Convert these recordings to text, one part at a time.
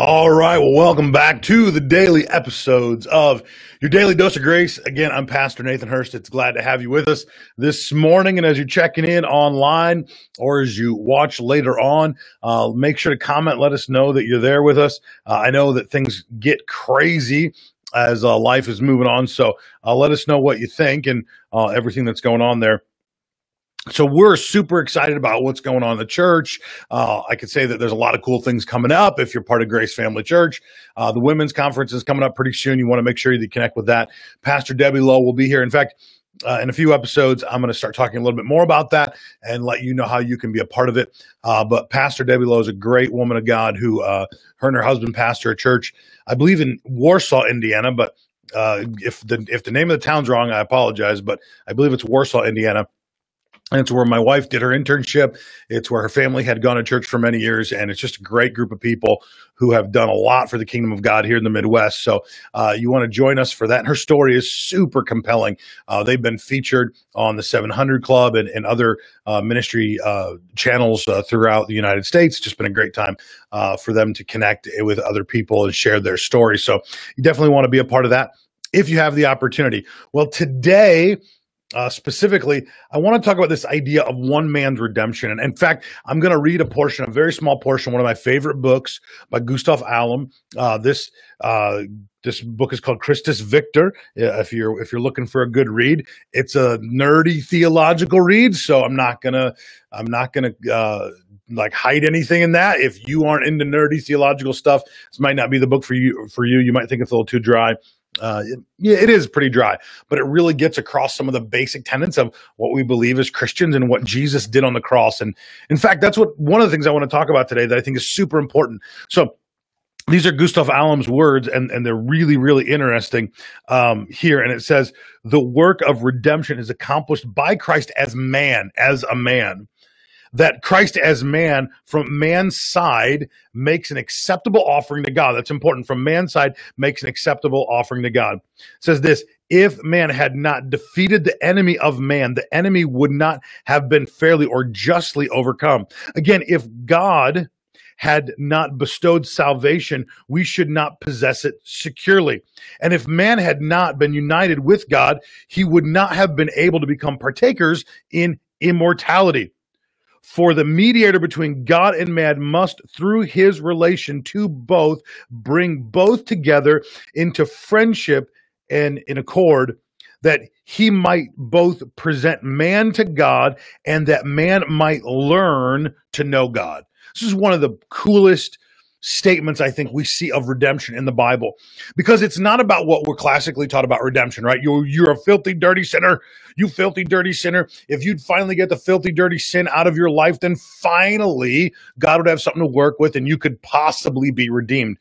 All right. Well, welcome back to the daily episodes of your daily dose of grace. Again, I'm Pastor Nathan Hurst. It's glad to have you with us this morning. And as you're checking in online or as you watch later on, uh, make sure to comment. Let us know that you're there with us. Uh, I know that things get crazy as uh, life is moving on. So uh, let us know what you think and uh, everything that's going on there so we're super excited about what's going on in the church. Uh, I could say that there's a lot of cool things coming up if you're part of Grace Family Church. Uh, the women's conference is coming up pretty soon. You want to make sure you connect with that. Pastor Debbie Lowe will be here. In fact, uh, in a few episodes, I'm going to start talking a little bit more about that and let you know how you can be a part of it. Uh, but Pastor Debbie Lowe is a great woman of God who, uh, her and her husband pastor a church, I believe in Warsaw, Indiana. But uh, if the if the name of the town's wrong, I apologize. But I believe it's Warsaw, Indiana it's where my wife did her internship. It's where her family had gone to church for many years. And it's just a great group of people who have done a lot for the kingdom of God here in the Midwest. So uh, you want to join us for that. And her story is super compelling. Uh, they've been featured on the 700 Club and, and other uh, ministry uh, channels uh, throughout the United States. It's just been a great time uh, for them to connect with other people and share their story. So you definitely want to be a part of that if you have the opportunity. Well, today, uh, specifically, I want to talk about this idea of one man's redemption. And in fact, I'm going to read a portion, a very small portion, one of my favorite books by Gustav Aulén. Uh, this uh, this book is called Christus Victor. If you're if you're looking for a good read, it's a nerdy theological read. So I'm not gonna I'm not gonna uh, like hide anything in that. If you aren't into nerdy theological stuff, this might not be the book for you. For you, you might think it's a little too dry uh, it, yeah, it is pretty dry, but it really gets across some of the basic tenets of what we believe as Christians and what Jesus did on the cross. And in fact, that's what one of the things I want to talk about today that I think is super important. So these are Gustav Aulén's words, and, and they're really, really interesting um, here. And it says, The work of redemption is accomplished by Christ as man, as a man that Christ as man from man's side makes an acceptable offering to God. That's important. From man's side makes an acceptable offering to God. It says this, if man had not defeated the enemy of man, the enemy would not have been fairly or justly overcome. Again, if God had not bestowed salvation, we should not possess it securely. And if man had not been united with God, he would not have been able to become partakers in immortality. For the mediator between God and man must, through his relation to both, bring both together into friendship and in accord, that he might both present man to God and that man might learn to know God. This is one of the coolest statements I think we see of redemption in the Bible because it's not about what we're classically taught about redemption, right? You're, you're a filthy, dirty sinner. You filthy, dirty sinner. If you'd finally get the filthy, dirty sin out of your life, then finally God would have something to work with and you could possibly be redeemed.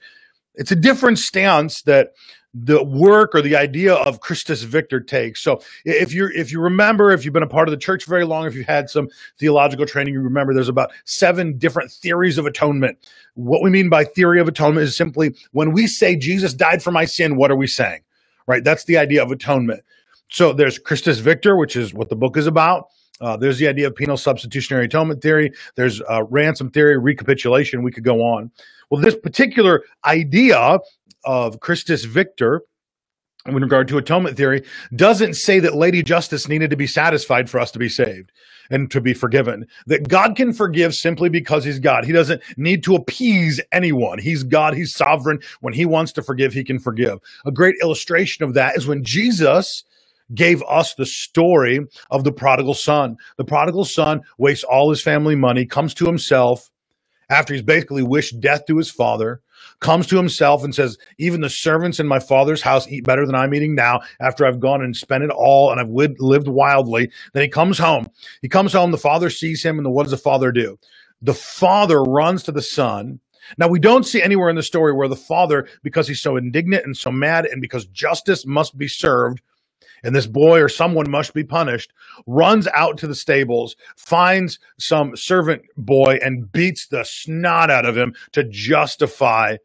It's a different stance that the work or the idea of Christus Victor takes. So if you're if you remember, if you've been a part of the church very long, if you've had some theological training, you remember there's about seven different theories of atonement. What we mean by theory of atonement is simply when we say Jesus died for my sin, what are we saying? Right? That's the idea of atonement. So there's Christus Victor, which is what the book is about. Uh, there's the idea of penal substitutionary atonement theory. There's uh, ransom theory, recapitulation. We could go on. Well, this particular idea of Christus Victor in regard to atonement theory doesn't say that Lady Justice needed to be satisfied for us to be saved and to be forgiven. That God can forgive simply because he's God. He doesn't need to appease anyone. He's God, he's sovereign. When he wants to forgive, he can forgive. A great illustration of that is when Jesus gave us the story of the prodigal son. The prodigal son wastes all his family money, comes to himself after he's basically wished death to his father comes to himself and says, Even the servants in my father's house eat better than I'm eating now after I've gone and spent it all and I've lived wildly. Then he comes home. He comes home. The father sees him. And what does the father do? The father runs to the son. Now, we don't see anywhere in the story where the father, because he's so indignant and so mad, and because justice must be served, and this boy or someone must be punished, runs out to the stables, finds some servant boy, and beats the snot out of him to justify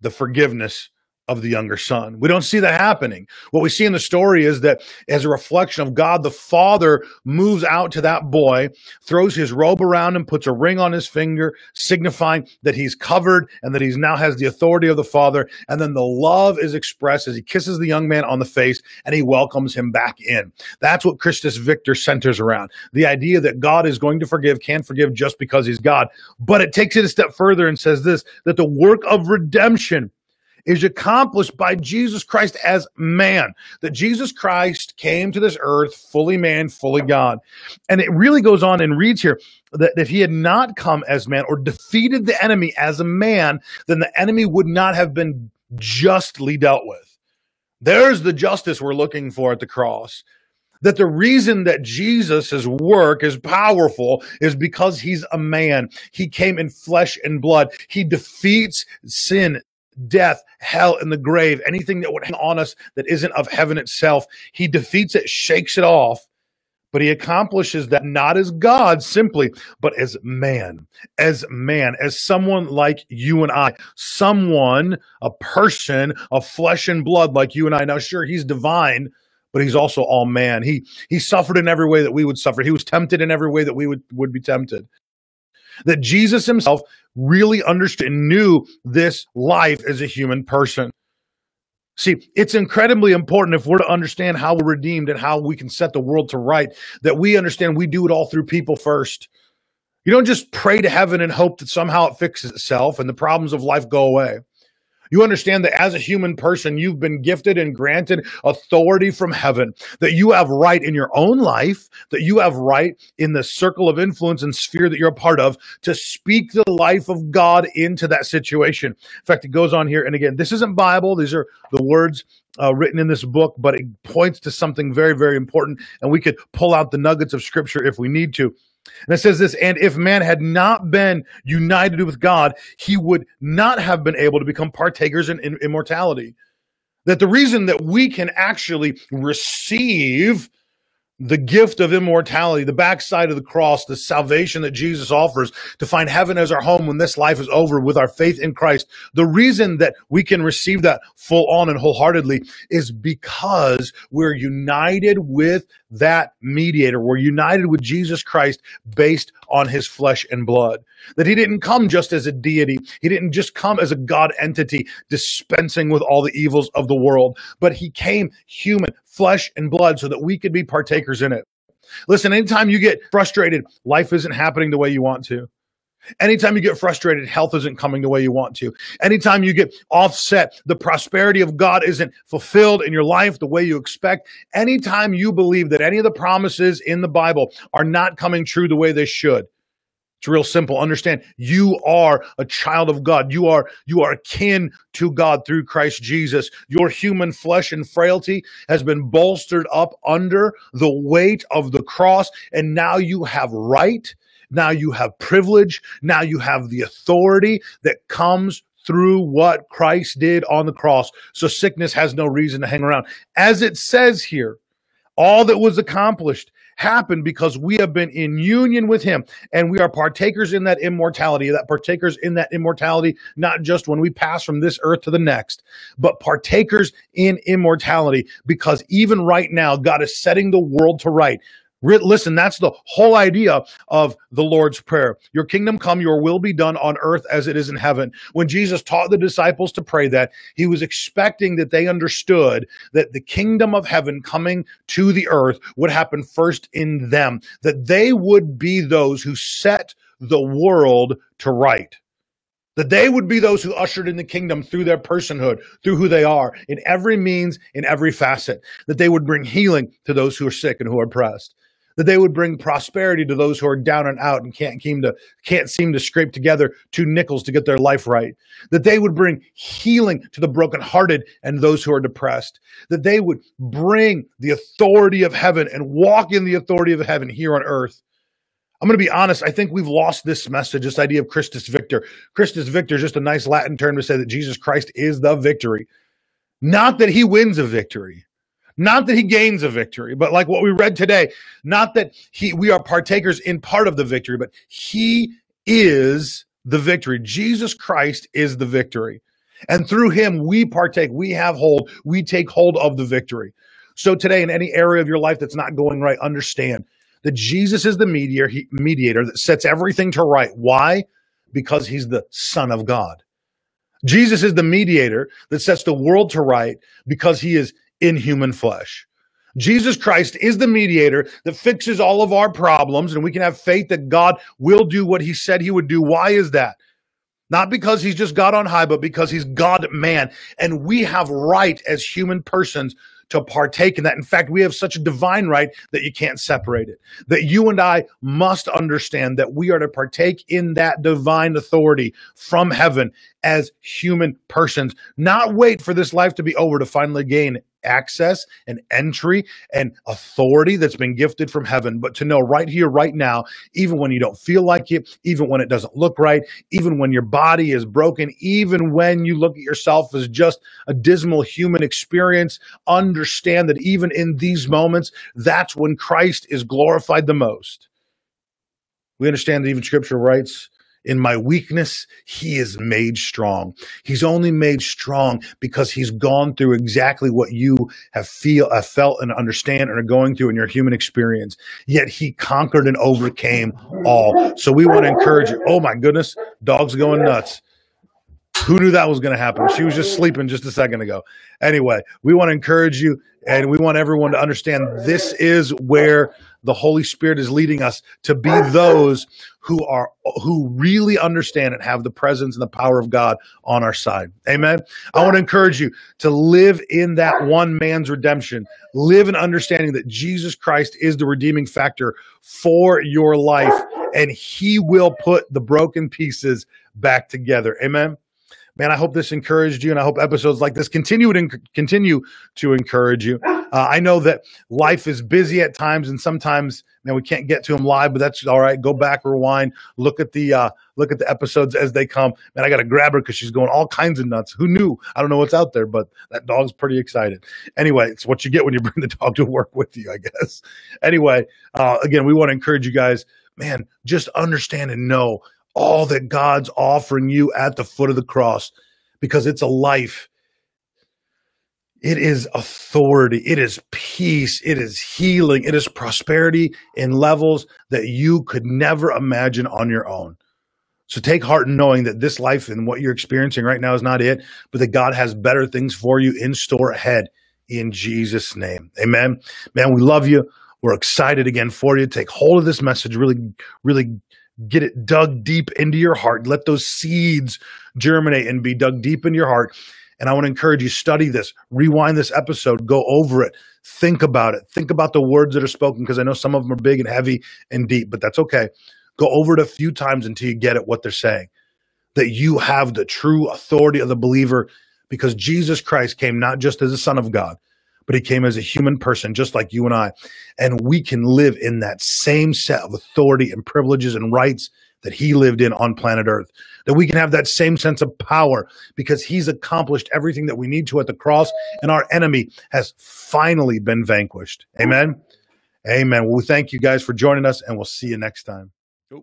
the forgiveness of the younger son. We don't see that happening. What we see in the story is that as a reflection of God, the father moves out to that boy, throws his robe around him, puts a ring on his finger, signifying that he's covered and that he now has the authority of the father. And then the love is expressed as he kisses the young man on the face and he welcomes him back in. That's what Christus Victor centers around. The idea that God is going to forgive, can forgive just because he's God. But it takes it a step further and says this, that the work of redemption is accomplished by Jesus Christ as man. That Jesus Christ came to this earth fully man, fully God. And it really goes on and reads here that if he had not come as man or defeated the enemy as a man, then the enemy would not have been justly dealt with. There's the justice we're looking for at the cross that the reason that Jesus' work is powerful is because he's a man. He came in flesh and blood. He defeats sin, death, hell, and the grave, anything that would hang on us that isn't of heaven itself. He defeats it, shakes it off, but he accomplishes that not as God simply, but as man, as man, as someone like you and I, someone, a person of flesh and blood like you and I. Now, sure, he's divine, but he's also all man. He he suffered in every way that we would suffer. He was tempted in every way that we would, would be tempted that Jesus himself really understood and knew this life as a human person. See, it's incredibly important if we're to understand how we're redeemed and how we can set the world to right, that we understand we do it all through people first. You don't just pray to heaven and hope that somehow it fixes itself and the problems of life go away. You understand that as a human person, you've been gifted and granted authority from heaven, that you have right in your own life, that you have right in the circle of influence and sphere that you're a part of to speak the life of God into that situation. In fact, it goes on here. And again, this isn't Bible. These are the words uh, written in this book, but it points to something very, very important. And we could pull out the nuggets of scripture if we need to. And it says this, and if man had not been united with God, he would not have been able to become partakers in, in immortality. That the reason that we can actually receive the gift of immortality, the backside of the cross, the salvation that Jesus offers to find heaven as our home when this life is over with our faith in Christ. The reason that we can receive that full on and wholeheartedly is because we're united with that mediator. We're united with Jesus Christ based on his flesh and blood. That he didn't come just as a deity. He didn't just come as a God entity dispensing with all the evils of the world, but he came human, flesh and blood so that we could be partakers in it. Listen, anytime you get frustrated, life isn't happening the way you want to. Anytime you get frustrated, health isn't coming the way you want to. Anytime you get offset, the prosperity of God isn't fulfilled in your life the way you expect. Anytime you believe that any of the promises in the Bible are not coming true the way they should, it's real simple. Understand you are a child of God. You are you are kin to God through Christ Jesus. Your human flesh and frailty has been bolstered up under the weight of the cross and now you have right. Now you have privilege. Now you have the authority that comes through what Christ did on the cross. So sickness has no reason to hang around. As it says here, all that was accomplished happened because we have been in union with him and we are partakers in that immortality, that partakers in that immortality, not just when we pass from this earth to the next, but partakers in immortality because even right now, God is setting the world to right. Listen, that's the whole idea of the Lord's Prayer. Your kingdom come, your will be done on earth as it is in heaven. When Jesus taught the disciples to pray that, he was expecting that they understood that the kingdom of heaven coming to the earth would happen first in them, that they would be those who set the world to right that they would be those who ushered in the kingdom through their personhood, through who they are, in every means, in every facet, that they would bring healing to those who are sick and who are oppressed, that they would bring prosperity to those who are down and out and can't seem to can't seem to scrape together two nickels to get their life right that they would bring healing to the brokenhearted and those who are depressed that they would bring the authority of heaven and walk in the authority of heaven here on earth I'm going to be honest. I think we've lost this message, this idea of Christus Victor. Christus Victor is just a nice Latin term to say that Jesus Christ is the victory. Not that he wins a victory, not that he gains a victory, but like what we read today, not that he we are partakers in part of the victory, but he is the victory. Jesus Christ is the victory. And through him, we partake, we have hold, we take hold of the victory. So today, in any area of your life that's not going right, understand that Jesus is the mediator, mediator that sets everything to right. Why? Because he's the Son of God. Jesus is the mediator that sets the world to right because he is in human flesh. Jesus Christ is the mediator that fixes all of our problems, and we can have faith that God will do what he said he would do. Why is that? Not because he's just God on high, but because he's God man. And we have right as human persons to partake in that. In fact, we have such a divine right that you can't separate it. That you and I must understand that we are to partake in that divine authority from heaven as human persons, not wait for this life to be over to finally gain access and entry and authority that's been gifted from heaven, but to know right here, right now, even when you don't feel like it, even when it doesn't look right, even when your body is broken, even when you look at yourself as just a dismal human experience, understand that even in these moments, that's when Christ is glorified the most. We understand that even scripture writes in my weakness, he is made strong. He's only made strong because he's gone through exactly what you have feel, have felt and understand and are going through in your human experience. Yet he conquered and overcame all. So we want to encourage you. Oh my goodness, dog's going nuts. Who knew that was going to happen? She was just sleeping just a second ago. Anyway, we want to encourage you and we want everyone to understand this is where the Holy Spirit is leading us to be those who are who really understand and have the presence and the power of God on our side. Amen. I want to encourage you to live in that one man's redemption. Live in understanding that Jesus Christ is the redeeming factor for your life and he will put the broken pieces back together. Amen man, I hope this encouraged you, and I hope episodes like this continue to continue to encourage you. Uh, I know that life is busy at times, and sometimes, man, we can't get to them live, but that's all right. Go back, rewind, look at the uh, look at the episodes as they come. Man, I got to grab her because she's going all kinds of nuts. Who knew? I don't know what's out there, but that dog's pretty excited. Anyway, it's what you get when you bring the dog to work with you, I guess. Anyway, uh, again, we want to encourage you guys, man, just understand and know all that God's offering you at the foot of the cross because it's a life. It is authority. It is peace. It is healing. It is prosperity in levels that you could never imagine on your own. So take heart in knowing that this life and what you're experiencing right now is not it, but that God has better things for you in store ahead in Jesus' name. Amen. Man, we love you. We're excited again for you. Take hold of this message. Really, really get it dug deep into your heart. Let those seeds germinate and be dug deep in your heart. And I want to encourage you study this, rewind this episode, go over it, think about it, think about the words that are spoken because I know some of them are big and heavy and deep, but that's okay. Go over it a few times until you get it what they're saying. That you have the true authority of the believer because Jesus Christ came not just as a son of God, but he came as a human person, just like you and I. And we can live in that same set of authority and privileges and rights that he lived in on planet Earth. That we can have that same sense of power because he's accomplished everything that we need to at the cross, and our enemy has finally been vanquished. Amen. Amen. Well, we thank you guys for joining us, and we'll see you next time. Oh,